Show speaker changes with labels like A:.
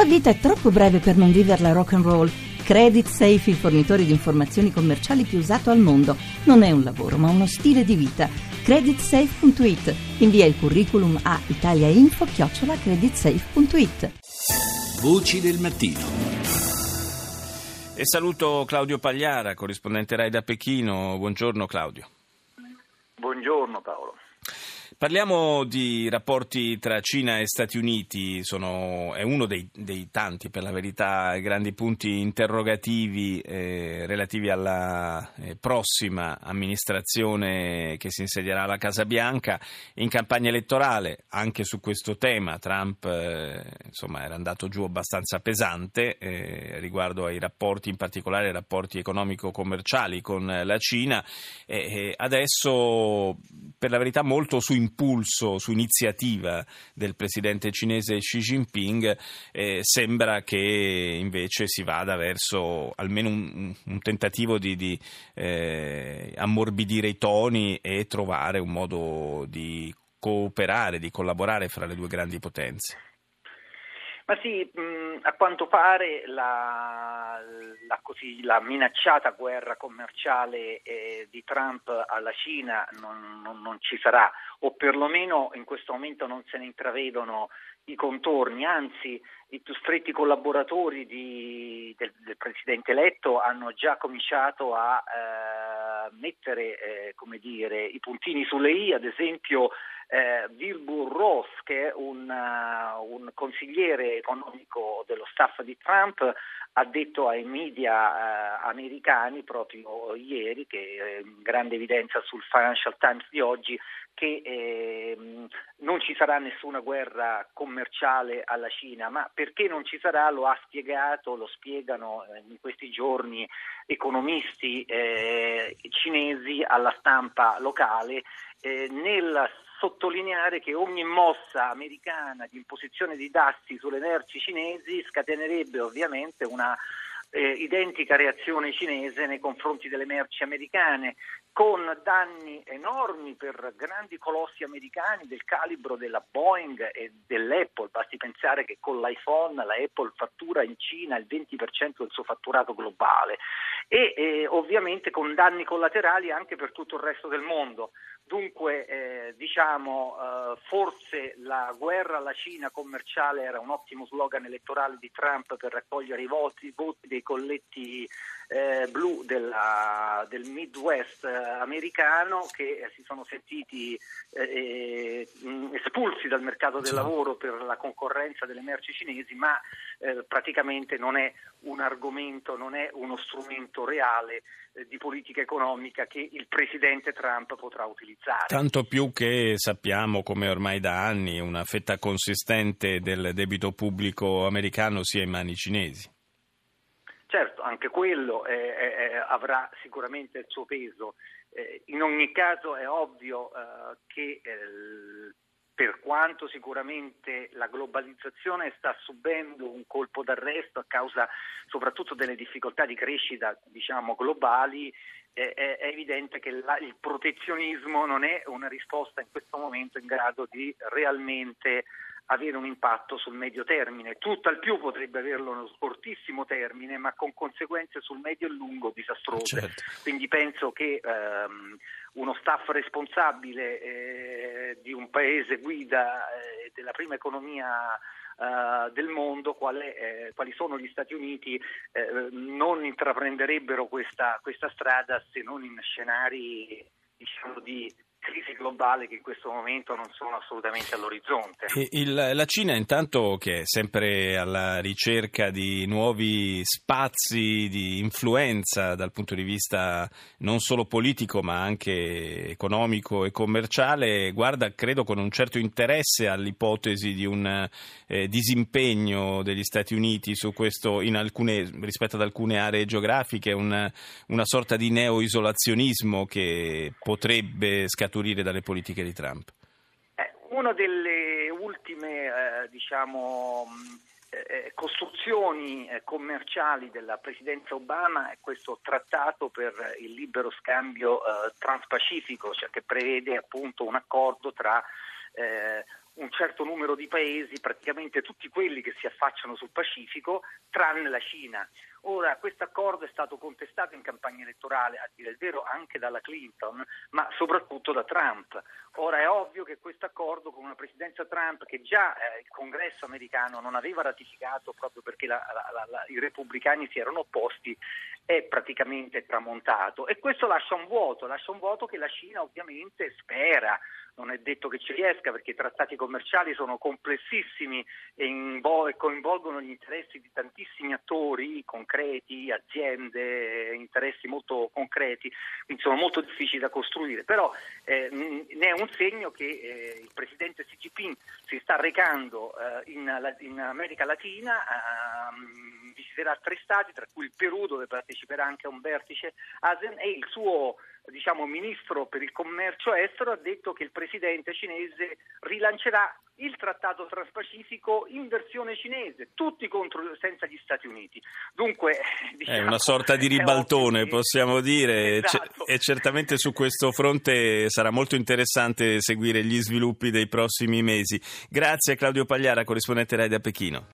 A: La vita è troppo breve per non viverla rock and roll. Credit Safe, il fornitore di informazioni commerciali più usato al mondo. Non è un lavoro, ma uno stile di vita. Creditsafe.it. Invia il curriculum a italiainfo-creditsafe.it.
B: Voci del mattino.
C: E saluto Claudio Pagliara, corrispondente RAI da Pechino. Buongiorno Claudio.
D: Buongiorno Paolo.
C: Parliamo di rapporti tra Cina e Stati Uniti, Sono, è uno dei, dei, tanti, per la verità, grandi punti interrogativi eh, relativi alla eh, prossima amministrazione che si insedierà alla Casa Bianca. In campagna elettorale, anche su questo tema, Trump eh, insomma, era andato giù abbastanza pesante eh, riguardo ai rapporti, in particolare ai rapporti economico-commerciali con la Cina. adesso, per la verità, molto su impulso, su iniziativa del presidente cinese Xi Jinping, eh, sembra che invece si vada verso almeno un, un tentativo di, di eh, ammorbidire i toni e trovare un modo di cooperare, di collaborare fra le due grandi potenze.
D: Ma sì, mh, a quanto pare la, la, così, la minacciata guerra commerciale eh, di Trump alla Cina non, non, non, ci sarà, o perlomeno in questo momento non se ne intravedono i contorni, anzi i più stretti collaboratori di, del, del, Presidente eletto hanno già cominciato a eh, mettere eh, dire, i puntini sulle i, ad esempio eh, Wilbur Ross, che è un, uh, un, consigliere economico dello staff di Trump, ha detto ai media uh, americani proprio ieri, che è in grande evidenza sul Financial Times di oggi, che eh, non ci sarà nessuna guerra commerciale alla Cina, ma perché non ci sarà? Lo ha spiegato, lo spiegano eh, in questi giorni economisti eh, cinesi alla stampa locale eh, nel sottolineare che ogni mossa americana di imposizione di dazi sulle merci cinesi scatenerebbe ovviamente una una eh, identica reazione cinese nei confronti delle merci americane, con danni enormi per grandi colossi americani del calibro della Boeing e dell'Apple. Basti pensare che con l'iPhone la Apple fattura in Cina il 20% del suo fatturato globale e eh, ovviamente con danni collaterali anche per tutto il resto del mondo. Dunque, eh, diciamo, eh, forse la guerra alla Cina commerciale era un ottimo slogan elettorale di Trump per raccogliere i voti, i voti dei colletti eh, blu della, del Midwest eh, americano che eh, si sono sentiti eh, espulsi dal mercato del lavoro per la concorrenza delle merci cinesi, ma eh, praticamente non è un argomento, non è uno strumento reale eh, di politica economica che il presidente Trump potrà utilizzare.
C: Tanto più che sappiamo come ormai da anni una fetta consistente del debito pubblico americano sia in mani cinesi.
D: Certo, anche quello eh, eh, avrà sicuramente il suo peso. Eh, in ogni caso è ovvio eh, che eh, per quanto sicuramente la globalizzazione sta subendo un colpo d'arresto a causa soprattutto delle difficoltà di crescita diciamo, globali, è, evidente che il protezionismo non è una risposta in questo momento in grado di realmente avere un impatto sul medio termine. Tutt'al più potrebbe averlo nello cortissimo termine, ma con conseguenze sul medio e lungo disastrose. Certo. Quindi penso che ehm, uno staff responsabile eh, di un paese guida eh, della prima economia eh, del mondo, quale, eh, quali sono gli Stati Uniti, eh, non intraprenderebbero questa, questa strada se non in scenari diciamo, di crisi globale che in questo momento non sono assolutamente all'orizzonte.
C: Il, la Cina intanto che è sempre alla ricerca di nuovi spazi di influenza dal punto di vista non solo politico ma anche economico e commerciale, guarda credo con un certo interesse all'ipotesi di un eh, disimpegno degli Stati Uniti su questo alcune, rispetto ad alcune aree geografiche, una, una sorta di neo-isolazionismo che potrebbe scaturire scaturire dalle politiche di Trump?
D: Eh, una delle ultime eh, diciamo, eh, eh costruzioni eh, commerciali della presidenza Obama è questo trattato per il libero scambio eh, transpacifico, cioè che prevede appunto un accordo tra un certo numero di paesi, praticamente tutti quelli che si affacciano sul Pacifico, tranne la Cina. Ora, questo accordo è stato contestato in campagna elettorale, a dire il vero, anche dalla Clinton, ma soprattutto da Trump. Ora è ovvio che questo accordo con una presidenza Trump che già eh, il congresso americano non aveva ratificato proprio perché la, la, la, i repubblicani si erano opposti, è praticamente tramontato e questo lascia un vuoto, lascia un vuoto che la Cina ovviamente spera non è detto che ci riesca perché i trattati commerciali sono complessissimi e, coinvolgono gli interessi di tantissimi attori concreti, aziende, interessi molto concreti, quindi sono molto difficili da costruire, però eh, ne è un segno che eh, il presidente Xi Jinping si sta recando eh, in, in, America Latina, ehm, visiterà tre stati, tra cui il Perù dove parteciperà anche a un vertice ASEAN e il suo diciamo, ministro per il commercio estero ha detto che il presidente cinese rilancerà il trattato transpacifico in versione cinese, tutti contro, senza gli Stati Uniti. Dunque,
C: diciamo, è una sorta di ribaltone, possiamo dire, esatto. e certamente su questo fronte sarà molto interessante seguire gli sviluppi dei prossimi mesi. Grazie Claudio Pagliara, corrispondente RAI da Pechino.